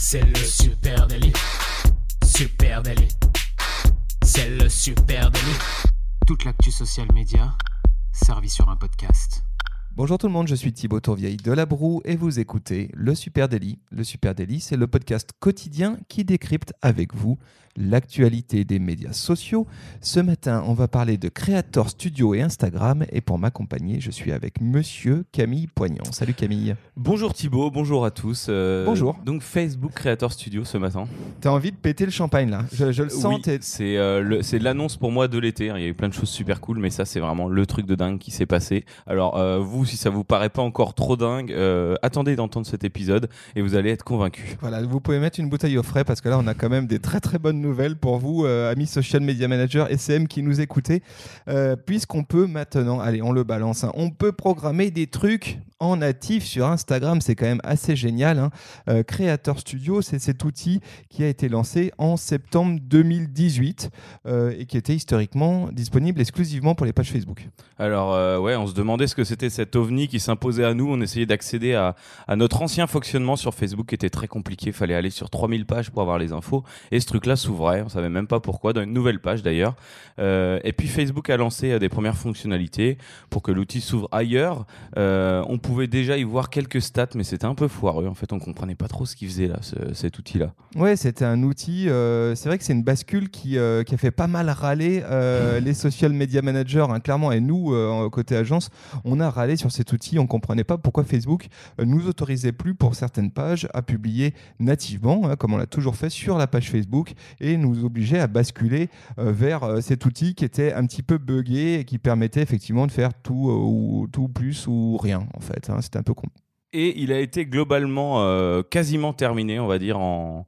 C'est le super délit. Super délit. C'est le super délit. Toute l'actu social média servie sur un podcast. Bonjour tout le monde, je suis Thibaut Tourvieille de La Broue et vous écoutez Le Super Daily. Le Super Daily, c'est le podcast quotidien qui décrypte avec vous l'actualité des médias sociaux. Ce matin, on va parler de Creator Studio et Instagram et pour m'accompagner, je suis avec monsieur Camille Poignant. Salut Camille. Bonjour Thibaut, bonjour à tous. Euh, Bonjour. Donc Facebook Creator Studio ce matin. T'as envie de péter le champagne là Je, je le sens. Oui, t'es- c'est euh, c'est l'annonce pour moi de l'été. Il y a eu plein de choses super cool, mais ça c'est vraiment le truc de dingue qui s'est passé. Alors euh, vous, si ça vous paraît pas encore trop dingue, attendez d'entendre cet épisode et vous allez être convaincus. Voilà, vous pouvez mettre une bouteille au frais parce que là, on a quand même des très très bonnes nouvelles pour vous, euh, amis social media manager SCM qui nous écoutez, euh, puisqu'on peut maintenant, allez, on le balance, hein, on peut programmer des trucs en natif sur Instagram, c'est quand même assez génial. hein. Euh, Creator Studio, c'est cet outil qui a été lancé en septembre 2018 euh, et qui était historiquement disponible exclusivement pour les pages Facebook. Alors euh, ouais, on se demandait ce que c'était cet ovni qui s'imposait à nous. On essayait d'accéder à, notre ancien fonctionnement sur Facebook qui était très compliqué. Fallait aller sur 3000 pages pour avoir les infos. Et ce truc-là s'ouvrait. On savait même pas pourquoi. Dans une nouvelle page d'ailleurs. Euh, et puis Facebook a lancé des premières fonctionnalités pour que l'outil s'ouvre ailleurs. On pouvait déjà y voir quelques stats, mais c'était un peu foireux. En fait, on comprenait pas trop ce qu'il faisait là, ce- cet outil-là. Ouais, c'était un outil. euh, c'est vrai que c'est une bascule qui, euh, a fait pas mal râler euh, les social media managers, hein, clairement. Et nous, côté agence, on a râlé sur cet outil. On comprenait pas pourquoi Facebook nous autorisait plus pour certaines pages à publier nativement, hein, comme on l'a toujours fait sur la page Facebook, et nous obligeait à basculer vers cet outil qui était un petit peu buggé et qui permettait effectivement de faire tout, ou, tout plus ou rien, en fait. Hein. C'était un peu con. Et il a été globalement euh, quasiment terminé, on va dire, en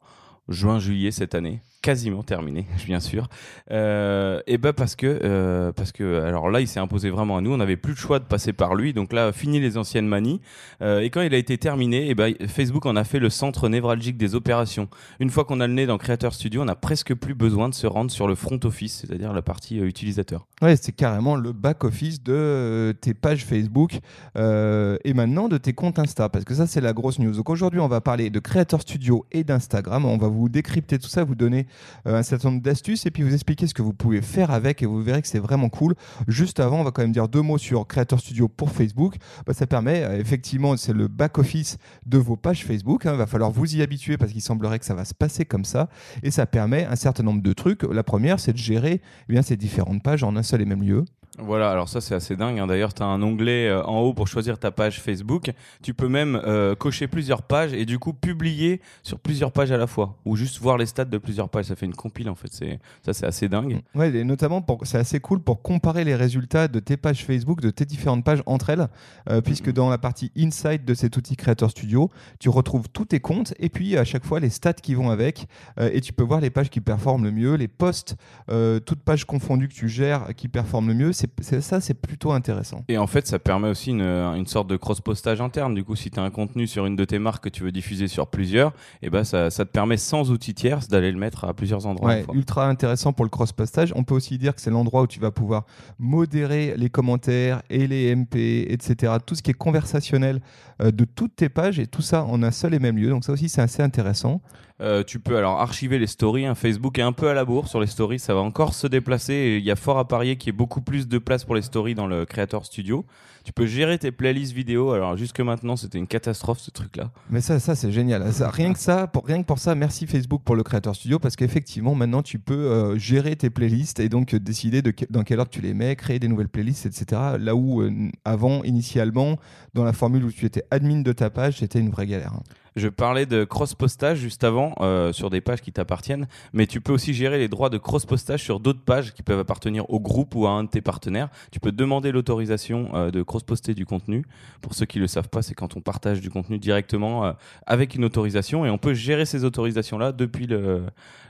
juin-juillet cette année. Quasiment terminé, bien sûr. Euh, et ben parce que, euh, parce que, alors là, il s'est imposé vraiment à nous. On n'avait plus le choix de passer par lui. Donc là, fini les anciennes manies. Euh, et quand il a été terminé, et ben Facebook en a fait le centre névralgique des opérations. Une fois qu'on a le nez dans Creator Studio, on n'a presque plus besoin de se rendre sur le front office, c'est-à-dire la partie utilisateur. Ouais, c'est carrément le back-office de euh, tes pages Facebook et maintenant de tes comptes Insta, parce que ça, c'est la grosse news. Donc aujourd'hui, on va parler de Creator Studio et d'Instagram. On va vous décrypter tout ça, vous donner un certain nombre d'astuces et puis vous expliquer ce que vous pouvez faire avec et vous verrez que c'est vraiment cool. Juste avant, on va quand même dire deux mots sur Creator Studio pour Facebook. Bah, ça permet, euh, effectivement, c'est le back-office de vos pages Facebook. Il va falloir vous y habituer parce qu'il semblerait que ça va se passer comme ça. Et ça permet un certain nombre de trucs. La première, c'est de gérer eh bien, ces différentes pages en un seul et même lieu. Voilà, alors ça c'est assez dingue. hein. D'ailleurs, tu as un onglet euh, en haut pour choisir ta page Facebook. Tu peux même euh, cocher plusieurs pages et du coup publier sur plusieurs pages à la fois ou juste voir les stats de plusieurs pages. Ça fait une compile en fait. C'est ça c'est assez dingue. Ouais, et notamment, pour, c'est assez cool pour comparer les résultats de tes pages Facebook, de tes différentes pages entre elles, euh, puisque dans la partie Insight de cet outil Creator Studio, tu retrouves tous tes comptes et puis à chaque fois les stats qui vont avec, et tu peux voir les pages qui performent le mieux, les posts, toutes pages confondues que tu gères qui performent le mieux. C'est, c'est- ça, c'est plutôt intéressant. Et en fait, ça permet aussi une, une sorte de cross-postage interne. Du coup, si tu as un contenu sur une de tes marques que tu veux diffuser sur plusieurs, et ben ça, ça te permet sans outil tierce d'aller le mettre à plusieurs endroits. Ouais, ultra intéressant pour le cross-postage. On peut aussi dire que c'est l'endroit où tu vas pouvoir modérer les commentaires et les MP, etc. Tout ce qui est conversationnel euh, de toutes tes pages et tout ça en un seul et même lieu. Donc ça aussi, c'est assez intéressant. Euh, tu peux alors archiver les stories. hein. Facebook est un peu à la bourre sur les stories. Ça va encore se déplacer. Il y a fort à parier qu'il y ait beaucoup plus de place pour les stories dans le Creator Studio. Tu peux gérer tes playlists vidéo. Alors jusque maintenant, c'était une catastrophe ce truc-là. Mais ça, ça c'est génial. Rien que ça, pour, rien que pour ça, merci Facebook pour le Creator Studio parce qu'effectivement, maintenant, tu peux euh, gérer tes playlists et donc euh, décider dans quelle ordre tu les mets, créer des nouvelles playlists, etc. Là où avant, initialement, dans la formule où tu étais admin de ta page, c'était une vraie galère. hein. Je parlais de cross-postage juste avant euh, sur des pages qui t'appartiennent, mais tu peux aussi gérer les droits de cross-postage sur d'autres pages qui peuvent appartenir au groupe ou à un de tes partenaires. Tu peux demander l'autorisation euh, de cross-poster du contenu. Pour ceux qui ne le savent pas, c'est quand on partage du contenu directement euh, avec une autorisation et on peut gérer ces autorisations-là depuis le,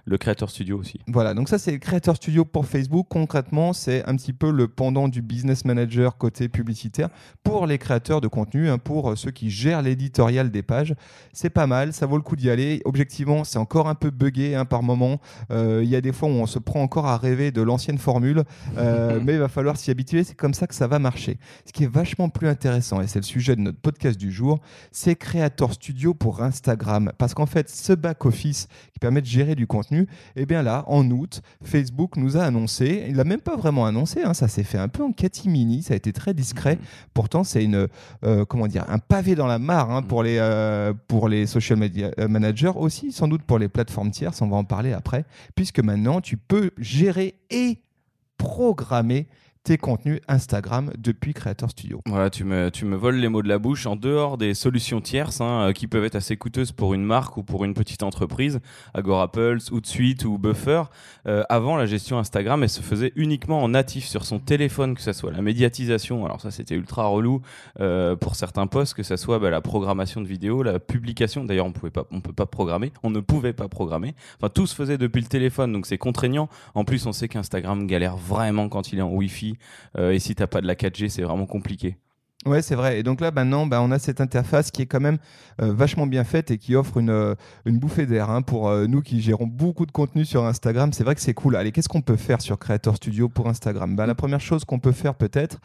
le Creator Studio aussi. Voilà, donc ça c'est le Creator Studio pour Facebook. Concrètement, c'est un petit peu le pendant du Business Manager côté publicitaire pour les créateurs de contenu, hein, pour ceux qui gèrent l'éditorial des pages. C'est pas mal, ça vaut le coup d'y aller. Objectivement, c'est encore un peu buggé hein, par moment. Il y a des fois où on se prend encore à rêver de l'ancienne formule, mais il va falloir s'y habituer. C'est comme ça que ça va marcher. Ce qui est vachement plus intéressant, et c'est le sujet de notre podcast du jour, c'est Creator Studio pour Instagram. Parce qu'en fait, ce back-office qui permet de gérer du contenu, et eh bien là, en août, Facebook nous a annoncé, il l'a même pas vraiment annoncé, hein, ça s'est fait un peu en catimini, ça a été très discret. Mmh. Pourtant, c'est une, euh, comment dire, un pavé dans la mare hein, pour, mmh. les, euh, pour les social media euh, managers, aussi sans doute pour les plateformes tierces, on va en parler après, puisque maintenant, tu peux gérer et programmer tes contenus Instagram depuis Creator Studio. Voilà, tu me, tu me voles les mots de la bouche. En dehors des solutions tierces hein, euh, qui peuvent être assez coûteuses pour une marque ou pour une petite entreprise, Agorapulse, Hootsuite ou Buffer, euh, avant la gestion Instagram, elle se faisait uniquement en natif sur son téléphone, que ce soit la médiatisation, alors ça c'était ultra relou euh, pour certains posts, que ce soit bah, la programmation de vidéos, la publication. D'ailleurs, on pouvait pas, on peut pas programmer, on ne pouvait pas programmer. Enfin, tout se faisait depuis le téléphone, donc c'est contraignant. En plus, on sait qu'Instagram galère vraiment quand il est en Wi-Fi et si t'as pas de la 4G, c'est vraiment compliqué. Ouais, c'est vrai. Et donc là, maintenant, bah, on a cette interface qui est quand même euh, vachement bien faite et qui offre une, euh, une bouffée d'air hein, pour euh, nous qui gérons beaucoup de contenu sur Instagram. C'est vrai que c'est cool. Allez, qu'est-ce qu'on peut faire sur Creator Studio pour Instagram? Bah, La première chose qu'on peut faire peut-être,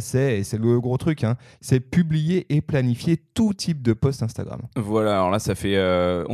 c'est, et c'est le gros truc, hein, c'est publier et planifier tout type de post Instagram. Voilà, alors là, ça fait,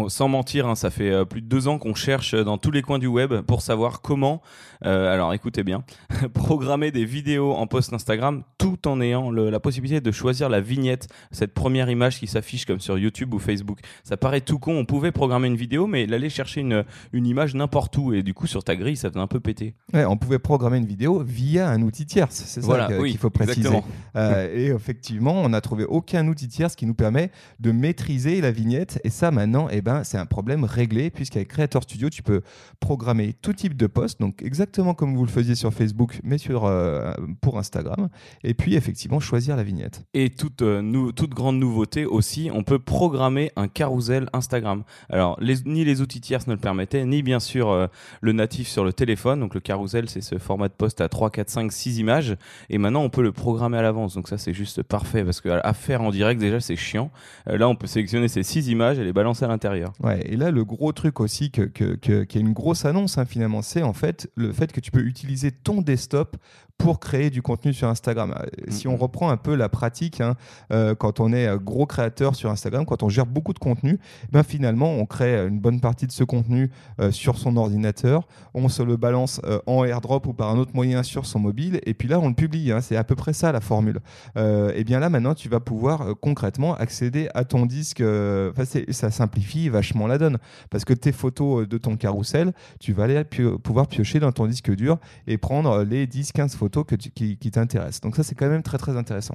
sans mentir, hein, ça fait plus de deux ans qu'on cherche dans tous les coins du web pour savoir comment, alors écoutez bien, programmer des vidéos en post Instagram tout en ayant la possibilité de choisir la vignette, cette première image qui s'affiche comme sur YouTube ou Facebook. Ça paraît tout con, on pouvait programmer une vidéo, mais l'aller chercher une, une image n'importe où, et du coup sur ta grille, ça donne un peu péter. Ouais, on pouvait programmer une vidéo via un outil tierce, c'est ça qu'il faut préciser. Euh, et effectivement, on n'a trouvé aucun outil tierce qui nous permet de maîtriser la vignette, et ça maintenant, eh ben, c'est un problème réglé, puisqu'avec Creator Studio, tu peux programmer tout type de post, donc exactement comme vous le faisiez sur Facebook, mais sur, euh, pour Instagram, et puis effectivement choisir la vignette. Et toute, euh, toute grande nouveauté aussi, on peut programmer un carrousel Instagram. Alors, ni les outils tierces ne le permettaient, ni bien sûr euh, le natif sur le téléphone. Donc, le carrousel, c'est ce format de poste à 3, 4, 5, 6 images. Et maintenant, on peut le programmer à l'avance. Donc, ça, c'est juste parfait parce qu'à faire en direct, déjà, c'est chiant. Euh, là, on peut sélectionner ces 6 images et les balancer à l'intérieur. Ouais, et là, le gros truc aussi, que, que, que qui est une grosse annonce hein, finalement, c'est en fait le fait que tu peux utiliser ton desktop pour créer du contenu sur Instagram. Si on reprend un peu la pratique, hein, euh, quand on est gros créateur sur Instagram, quand on gère beaucoup de contenu, ben finalement, on crée une bonne partie de ce contenu euh, sur son ordinateur, on se le balance euh, en airdrop ou par un autre moyen sur son mobile, et puis là, on le publie. Hein. c'est à peu près ça la formule. et bien là, maintenant, tu vas pouvoir concrètement accéder à ton disque. ça simplifie vachement la donne, parce que tes photos de ton carrousel, tu vas aller pouvoir piocher dans ton disque dur et prendre les 10-15 photos que qui, qui t'intéressent. Donc ça, c'est quand même très très intéressant.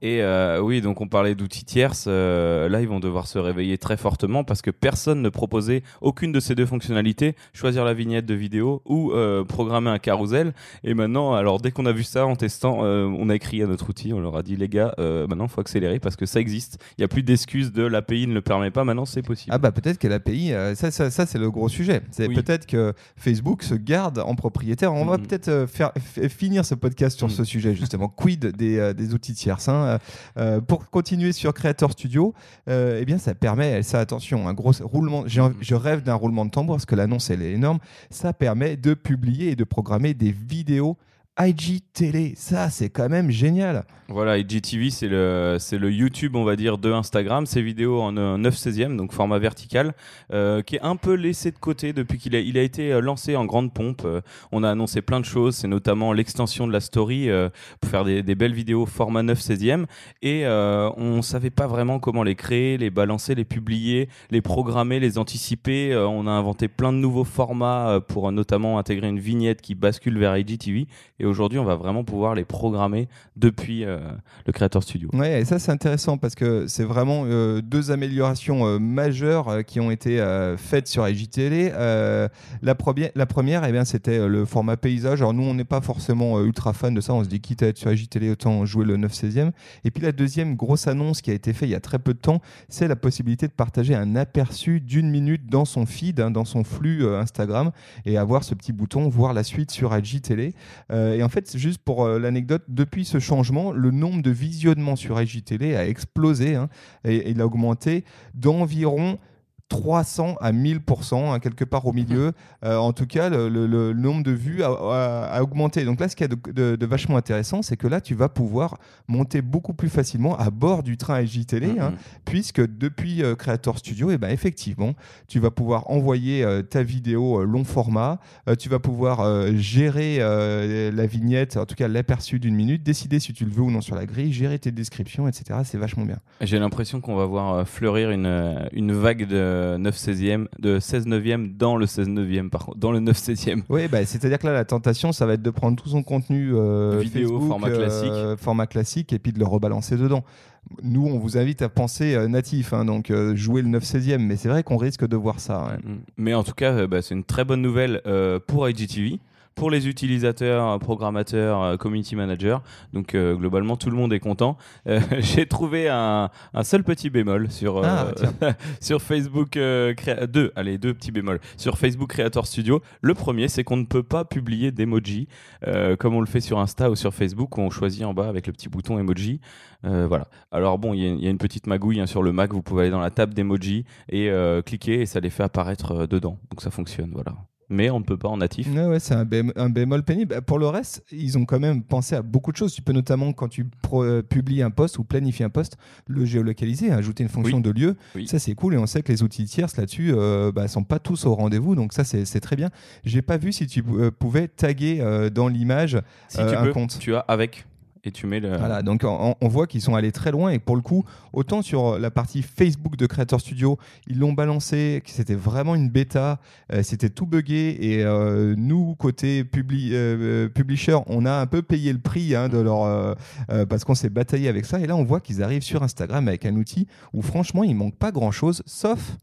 Et euh, oui, donc on parlait d'outils tierces. Euh, là, ils vont devoir se réveiller très fortement parce que personne ne proposait aucune de ces deux fonctionnalités, choisir la vignette de vidéo ou euh, programmer un carrousel. Et maintenant, alors dès qu'on a vu ça en testant, on a écrit à notre outil, on leur a dit les gars, maintenant il faut accélérer parce que ça existe. Il n'y a plus d'excuses de l'API ne le permet pas. Maintenant, c'est possible. Ah bah peut-être que l'API, ça, ça, ça c'est le gros sujet. C'est peut-être que Facebook se garde en propriétaire. On va mm-hmm. peut-être faire finir ce podcast sur mm. ce sujet justement. Quid des, des outils tierces hein euh, euh, pour continuer sur Creator Studio, euh, eh bien, ça permet, ça attention, un gros roulement. Je rêve d'un roulement de tambour parce que l'annonce elle est énorme. Ça permet de publier et de programmer des vidéos IGTV, ça c'est quand même génial. Voilà, IGTV c'est le, le YouTube on va dire de Instagram, ces vidéos en 9 16e, donc format vertical, euh, qui est un peu laissé de côté depuis qu'il a, il a été euh, lancé en grande pompe. Euh, on a annoncé plein de choses, c'est notamment l'extension de la story pour faire des, belles vidéos format 9 16e et on savait pas vraiment comment les créer, les balancer, les publier, les programmer, les anticiper. on a inventé plein de nouveaux formats pour notamment intégrer une vignette qui bascule vers IGTV et aujourd'hui, on va vraiment pouvoir les programmer depuis euh, le Creator Studio. Ouais, et ça c'est intéressant parce que c'est vraiment euh, deux améliorations euh, majeures qui ont été faites sur IGTV. la, première, la première, eh bien, c'était le format paysage. Alors nous, on n'est pas forcément ultra fan de ça. On se dit quitte à être sur IGTV, autant jouer le 9 16e. Et puis la deuxième grosse annonce qui a été faite il y a très peu de temps, c'est la possibilité de partager un aperçu d'une minute dans son feed, hein, dans son flux Instagram, et avoir ce petit bouton voir la suite sur IGTV. Et en fait, juste pour euh, l'anecdote, depuis ce changement, le nombre de visionnements sur IGTV a explosé hein, et il a augmenté d'environ 300 à 1000%, hein, quelque part au milieu. Euh, en tout cas, le, le- le nombre de vues a, a- a augmenté. Donc là, ce qui est de, de- de vachement intéressant, c'est que là, tu vas pouvoir monter beaucoup plus facilement à bord du train SJTélé, hein, Mhm. puisque depuis euh, Creator Studio, eh ben, effectivement, tu vas pouvoir envoyer euh, ta vidéo long format, tu vas pouvoir gérer la vignette, en tout cas l'aperçu d'une minute, décider si tu le veux ou non sur la grille, gérer tes descriptions, etc. C'est vachement bien. J'ai l'impression qu'on va voir fleurir une, une vague de 9 16e, de 16 neuvième dans le 16 neuvième par contre, dans le 9 16e. Oui, bah, c'est-à-dire que là, la tentation, ça va être de prendre tout son contenu euh, Vidéo, Facebook, format euh, format classique, et puis de le rebalancer dedans. Nous, on vous invite à penser euh, natif, hein, donc jouer le 9 16e, mais c'est vrai qu'on risque de voir ça. ouais. Mm. Mais en tout cas, bah, c'est une très bonne nouvelle pour IGTV, pour les utilisateurs, euh, programmateurs, euh, community managers. Donc euh, globalement, tout le monde est content. Euh, J'ai trouvé un, un seul petit bémol sur, Ah, sur Facebook. créa- deux, allez, deux petits bémols. Sur Facebook Creator Studio. Le premier, c'est qu'on ne peut pas publier d'emoji comme on le fait sur Insta ou sur Facebook où on choisit en bas avec le petit bouton emoji. Voilà. Alors bon, il y, a- il y a une petite magouille hein, sur le Mac. Vous pouvez aller dans la table d'emoji et cliquer et ça les fait apparaître dedans. Donc ça fonctionne, voilà. Mais on ne peut pas en natif. Ouais, ouais, c'est un, bém- un bémol pénible. Bah, Pour le reste, ils ont quand même pensé à beaucoup de choses. Tu peux notamment, quand tu euh, publies un post ou planifies un post, le géolocaliser, ajouter une fonction Oui. de lieu. Oui. Ça, c'est cool. Et on sait que les outils tierces là-dessus euh, bah, sont pas tous au rendez-vous. Donc, ça, c'est très bien. J'ai pas vu si tu euh, pouvais taguer euh, dans l'image. Si tu un peux, compte. tu as avec et tu mets le. Voilà, donc on, voit qu'ils sont allés très loin et pour le coup, autant sur la partie Facebook de Creator Studio, ils l'ont balancé, que c'était vraiment une bêta, euh, c'était tout buggé et euh, nous côté publi- euh, publisher, on a un peu payé le prix hein, de leur euh, euh, parce qu'on s'est bataillé avec ça et là on voit qu'ils arrivent sur Instagram avec un outil où franchement il manque pas grand chose, sauf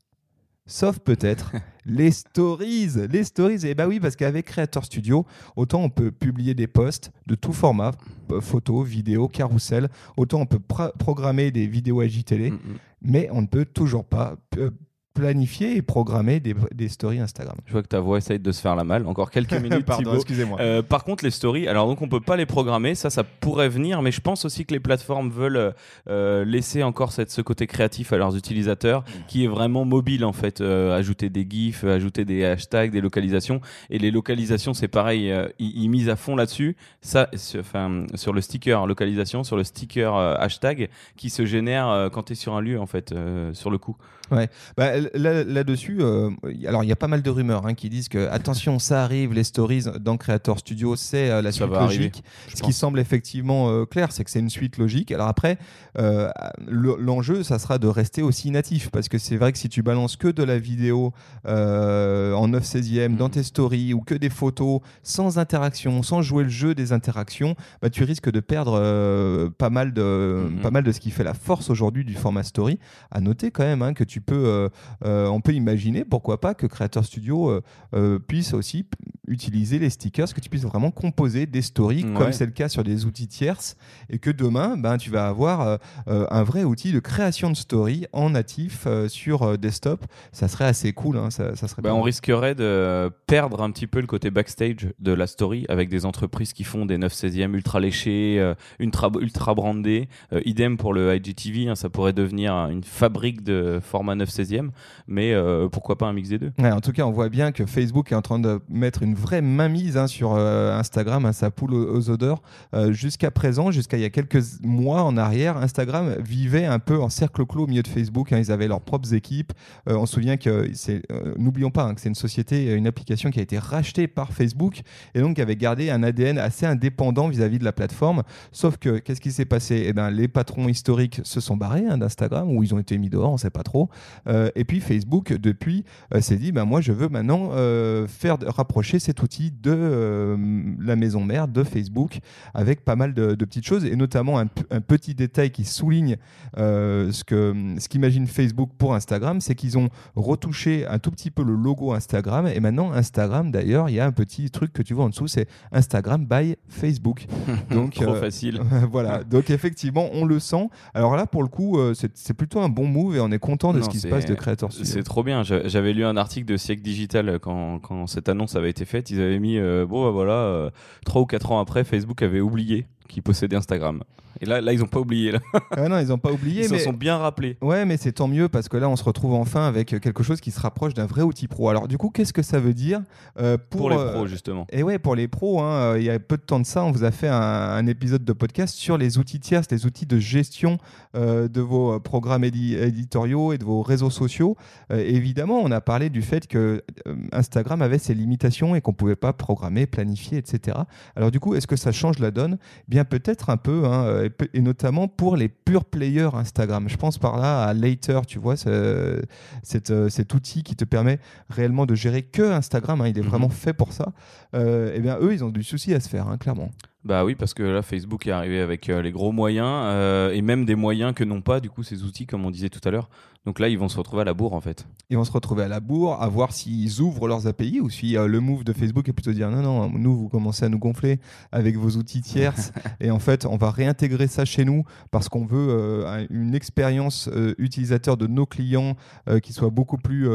Sauf peut-être les stories. Les stories, et bah oui, parce qu'avec Creator Studio, autant on peut publier des posts de tout format, euh, photos, vidéos, carrousel, autant on peut programmer des vidéos AJTélé, Mm, mm. mais on ne peut toujours pas euh, planifier et programmer des, des stories Instagram. Je vois que ta voix essaye de se faire la malle. Encore quelques minutes. Pardon, excusez-moi. Euh, par contre, les stories, alors donc on peut pas les programmer, ça, ça pourrait venir, mais je pense aussi que les plateformes veulent euh, laisser encore cette, ce côté créatif à leurs utilisateurs, qui est vraiment mobile en fait, euh, ajouter des gifs, ajouter des hashtags, des localisations, et les localisations, c'est pareil, euh, ils, misent à fond là-dessus. Ça, enfin, sur le sticker localisation, sur le sticker euh, hashtag, qui se génère euh, quand tu es sur un lieu en fait, euh, sur le coup. Bah, là- Là-dessus, euh, alors il y a pas mal de rumeurs hein, qui disent que attention, ça arrive, les stories dans Creator Studio, c'est euh, la Ça suite arriver, logique. Ce pense. qui semble effectivement euh, clair, c'est que c'est une suite logique. Alors après, le- l'enjeu, ça sera de rester aussi natif, parce que c'est vrai que si tu balances que de la vidéo en 9 16e dans Mhm. tes stories ou que des photos sans interaction, sans jouer le jeu des interactions, bah, tu risques de perdre pas, mal de, Mhm. pas mal de ce qui fait la force aujourd'hui du format story. À noter quand même hein, que tu peux, euh, euh, on peut imaginer, pourquoi pas, que Creator Studio euh, puisse aussi utiliser les stickers, que tu puisses vraiment composer des stories Ouais. comme c'est le cas sur des outils tierces, et que demain, ben, tu vas avoir un vrai outil de création de story en natif sur desktop. Ça serait assez cool, hein, ça, ça serait Bah, pas on risquerait de perdre un petit peu le côté backstage de la story avec des entreprises qui font des 9 16e ultra léchés, euh, ultra, ultra brandés. Euh, idem pour le IGTV, hein, ça pourrait devenir une fabrique de format 9 16e, mais euh, pourquoi pas un mix des deux? En tout cas, on voit bien que Facebook est en train de mettre une vraie mainmise hein, sur euh, Instagram, hein, sa poule aux, odeurs. Euh, jusqu'à présent, jusqu'à il y a quelques mois en arrière, Instagram vivait un peu en cercle clos au milieu de Facebook. hein. ils avaient leurs propres équipes. On se souvient que c'est, n'oublions pas hein, que c'est une société, une application qui a été rachetée par Facebook et donc qui avait gardé un ADN assez indépendant vis-à-vis de la plateforme. Sauf que qu'est-ce qui s'est passé? Eh ben, les patrons historiques se sont barrés d'Instagram ou ils ont été mis dehors, on ne sait pas trop. Euh, et puis Facebook, depuis, euh, s'est dit ben moi je veux maintenant euh, faire rapprocher cet outil de la maison mère de Facebook avec pas mal de, de petites choses et notamment un, petit détail qui souligne ce que ce qu'imagine Facebook pour Instagram c'est qu'ils ont retouché un tout petit peu le logo Instagram et maintenant Instagram d'ailleurs il y a un petit truc que tu vois en dessous c'est Instagram by Facebook. Donc Trop facile. voilà. Donc effectivement on le sent. Alors là pour le coup c'est plutôt un bon move et on est content de ce qui se c'est- passe de Creator Studio C'est trop bien. J'a- J'avais lu un article de Siècle Digital quand, quand cette annonce avait été faite. Fait, ils avaient mis, euh, bon, bah, voilà, euh, trois ou quatre ans après, Facebook avait oublié qu'ils possédaient Instagram. Et là, là, ils ont pas oublié. Là. Ah non, ils n'ont pas oublié. Ils mais... sont bien rappelés. Ouais, mais c'est tant mieux parce que là, on se retrouve enfin avec quelque chose qui se rapproche d'un vrai outil pro. Alors, du coup, qu'est-ce que ça veut dire euh, pour, Pour les euh, pros, justement. Et ouais, pour les pros, hein, euh, il y a peu de temps de ça, on vous a fait un, un épisode de podcast sur les outils tiers, les outils de gestion euh, de vos programmes édi- éditoriaux et de vos réseaux sociaux. Euh, évidemment, on a parlé du fait que Instagram avait ses limitations et qu'on pouvait pas programmer, planifier, etc. Alors du coup, est-ce que ça change la donne? Bien peut-être un peu, hein, et, et notamment pour les pure players Instagram. Je pense par là à Later, tu vois, ce- cet, euh, cet outil qui te permet réellement de gérer que Instagram. hein, il est Mhm. vraiment fait pour ça. Euh, eh bien, eux, ils ont du souci à se faire, hein, clairement. Bah oui, parce que là, Facebook est arrivé avec euh, les gros moyens euh, et même des moyens que n'ont pas, du coup, ces outils, comme on disait tout à l'heure. Donc là, ils vont se retrouver à la bourre, en fait. Ils vont se retrouver à la bourre, à voir s'ils ouvrent leurs API ou si euh, le move de Facebook est plutôt de dire non, non, nous, vous commencez à nous gonfler avec vos outils tierces et en fait, on va réintégrer ça chez nous parce qu'on veut euh, un- une expérience euh, utilisateur de nos clients euh, qui soit beaucoup plus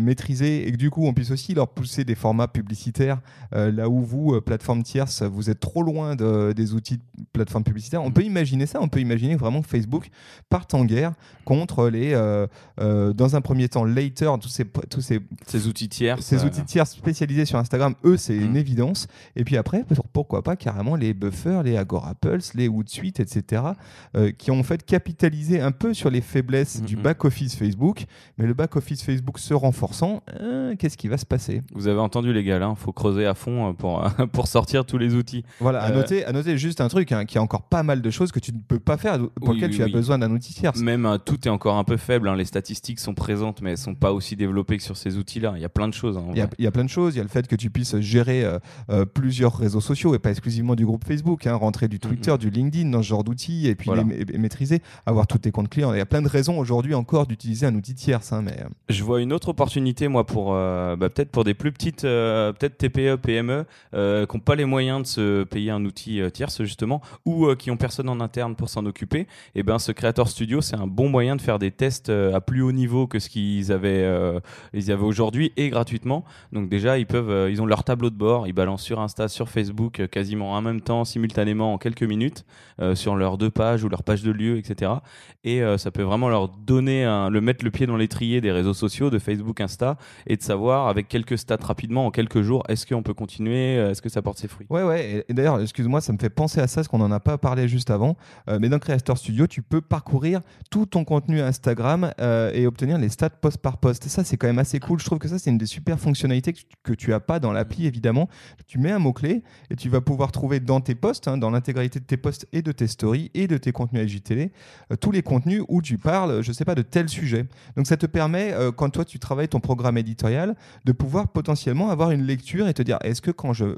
maîtrisée et que du coup, on puisse aussi leur pousser des formats publicitaires là où vous, plateforme tierce, vous êtes trop loin de- des outils de plateforme publicitaire. On peut imaginer ça, on peut imaginer vraiment que Facebook parte en guerre contre les, dans un premier temps, Later, tous ces, tous ces, Ces outils tiers. ces outils tiers spécialisés sur Instagram, eux, c'est Mm. une évidence. Et puis après, pour- pourquoi pas carrément les buffers, les Agora Pulse, les Hootsuite, etc., euh, qui ont en fait capitalisé un peu sur les faiblesses du Mhm. back-office Facebook. Mais le back-office Facebook se renforçant, euh, qu'est-ce qui va se passer? Vous avez entendu, les gars, il faut creuser à fond euh, pour, pour sortir tous les outils. Voilà, à, Euh, noter, à noter juste un truc, hein, qu'il y a encore pas mal de choses que tu ne peux pas faire, pour Oui, lesquelles oui, tu as besoin d'un outil tiers. Même euh, tout est encore un peu faible. hein. Les statistiques sont présentes, mais elles sont pas aussi développées que sur ces outils-là. Il y a plein de choses. hein, Il y, a, vrai. il y a plein de choses. Il y a le fait que tu puisses gérer euh, euh, plusieurs réseaux sociaux et pas exclusivement du groupe Facebook. hein, rentrer du Twitter, du LinkedIn dans ce genre d'outils et puis Voilà. les, ma- maîtriser, avoir tous tes comptes clients. Il y a plein de raisons aujourd'hui encore d'utiliser un outil tierce. hein, mais euh, Je vois une autre opportunité, moi, pour euh, bah, peut-être pour des plus petites, euh, peut-être TPE, PME, qui n'ont pas les moyens de se payer un outil tierce justement, ou qui ont personne en interne pour s'en occuper. Et ben, ce Creator Studio, c'est un bon moyen de faire des tests à plus haut niveau que ce qu'ils avaient, euh, ils avaient aujourd'hui et gratuitement. Donc déjà, ils peuvent, euh, ils ont leur tableau de bord, ils balancent sur Insta, sur Facebook, euh, quasiment en même temps, simultanément, en quelques minutes, euh, sur leurs deux pages ou leur page de lieu, etc. Et euh, ça peut vraiment leur donner, le mettre le pied dans l'étrier des réseaux sociaux, de Facebook, Insta, et de savoir avec quelques stats rapidement, en quelques jours, est-ce qu'on peut continuer, euh, est-ce que ça porte ses fruits. Ouais, ouais. Et, d'ailleurs, excuse-moi, ça me fait penser à ça, parce qu'on n'en a pas parlé juste avant. Euh, mais dans Creator Studio, tu peux parcourir tout ton contenu Instagram euh, et obtenir les stats post par post. Ça, c'est quand même assez cool. Je trouve que ça, c'est une des super fonctionnalités que, tu- que tu as pas dans l'appli, évidemment. Tu mets un mot-clé et tu vas pouvoir trouver dans tes posts, hein, dans l'intégralité de tes posts et de tes stories et de tes contenus IGTV, euh, tous les contenus où tu parles, je sais pas, de tel sujet. Donc, ça te permet, euh, quand toi, tu travailles ton programme éditorial, de pouvoir potentiellement avoir une lecture et te dire, est-ce que quand je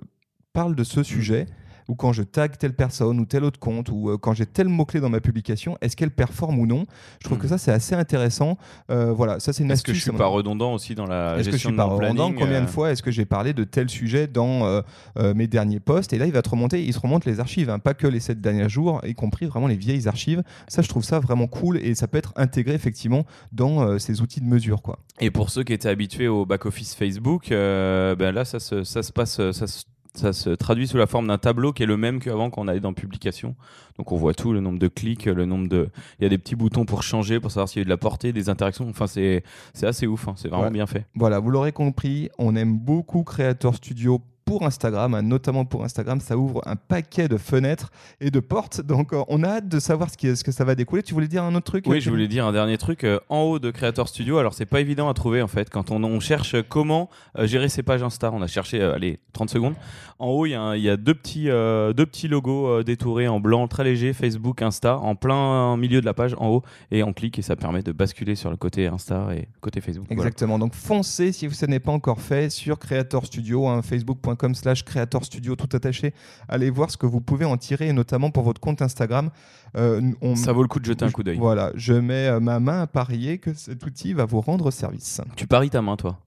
parle de ce sujet, ou quand je tag telle personne ou tel autre compte, ou euh, quand j'ai tel mot-clé dans ma publication, est-ce qu'elle performe ou non? Je trouve que ça, c'est assez intéressant. Euh, voilà, ça, c'est une Est-ce que je suis pas redondant aussi dans la Est-ce que je gestion suis de pas mon redondant? Planning Combien de euh, fois est-ce que j'ai parlé de tel sujet dans mes derniers posts? Et là, il va te remonter, il se remonte les archives, hein, pas que les 7 derniers jours, y compris vraiment les vieilles archives. Ça, je trouve ça vraiment cool et ça peut être intégré effectivement dans ces outils de mesure. Quoi. Et pour ceux qui étaient habitués au back-office Facebook, euh, ben là, ça se, ça se passe, ça se, ça se traduit sous la forme d'un tableau qui est le même qu'avant quand on allait dans publication. Donc on voit tout, le nombre de clics, le nombre de... Il y a des petits boutons pour changer, pour savoir s'il y a eu de la portée, des interactions. Enfin, c'est c'est assez ouf, hein. c'est vraiment Ouais. bien fait. Voilà, vous l'aurez compris, on aime beaucoup Creator Studio pour Instagram, hein, notamment pour Instagram, ça ouvre un paquet de fenêtres et de portes. Donc, euh, on a hâte de savoir ce, qui, ce que ça va découler. Tu voulais dire un autre truc Oui, je voulais dire un dernier truc. euh, en haut de Creator Studio, alors c'est pas évident à trouver en fait. Quand on, on cherche comment euh, gérer ses pages Insta, on a cherché, allez, 30 secondes. En haut, il y, a y deux petits, deux petits logos détourés en blanc, très léger, Facebook, Insta, en plein milieu de la page, en haut. Et on clique et ça permet de basculer sur le côté Insta et le côté Facebook. Voilà. Exactement. Donc foncez si ce n'est pas encore fait sur Creator Studio, hein, facebook.com slash Creator Studio, tout attaché. Allez voir ce que vous pouvez en tirer, et notamment pour votre compte Instagram. Euh, on- Ça vaut le coup de jeter un coup d'œil. Voilà, je mets euh, ma main à parier que cet outil va vous rendre service. Tu paries ta main, toi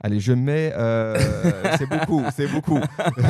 Allez, je mets. euh, c'est beaucoup, c'est beaucoup.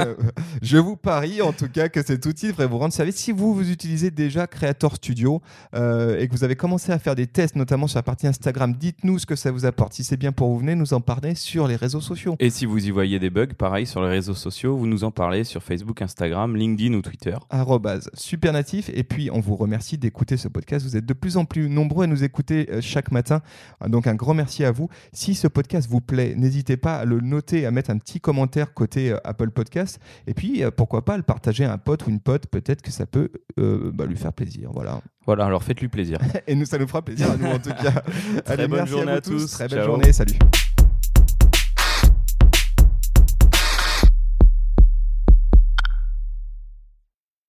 je vous parie en tout cas que cet outil devrait vous rendre service si vous, vous utilisez déjà Creator Studio euh, et que vous avez commencé à faire des tests, notamment sur la partie Instagram. Dites-nous ce que ça vous apporte. Si c'est bien pour vous, venez nous en parler sur les réseaux sociaux. Et si vous y voyez des bugs, pareil sur les réseaux sociaux, vous nous en parlez sur Facebook, Instagram, LinkedIn ou Twitter. arrobase supernatif et puis on vous remercie d'écouter ce podcast vous êtes de plus en plus nombreux à nous écouter euh, chaque matin donc un grand merci à vous si ce podcast vous plaît n'hésitez pas à le noter à mettre un petit commentaire côté euh, Apple Podcast et puis euh, pourquoi pas le partager à un pote ou une pote peut-être que ça peut euh, bah, lui faire plaisir voilà Voilà, alors faites-lui plaisir. et nous ça nous fera plaisir à nous en tout cas Très bonne merci journée vous à tous. très belle Ciao. journée salut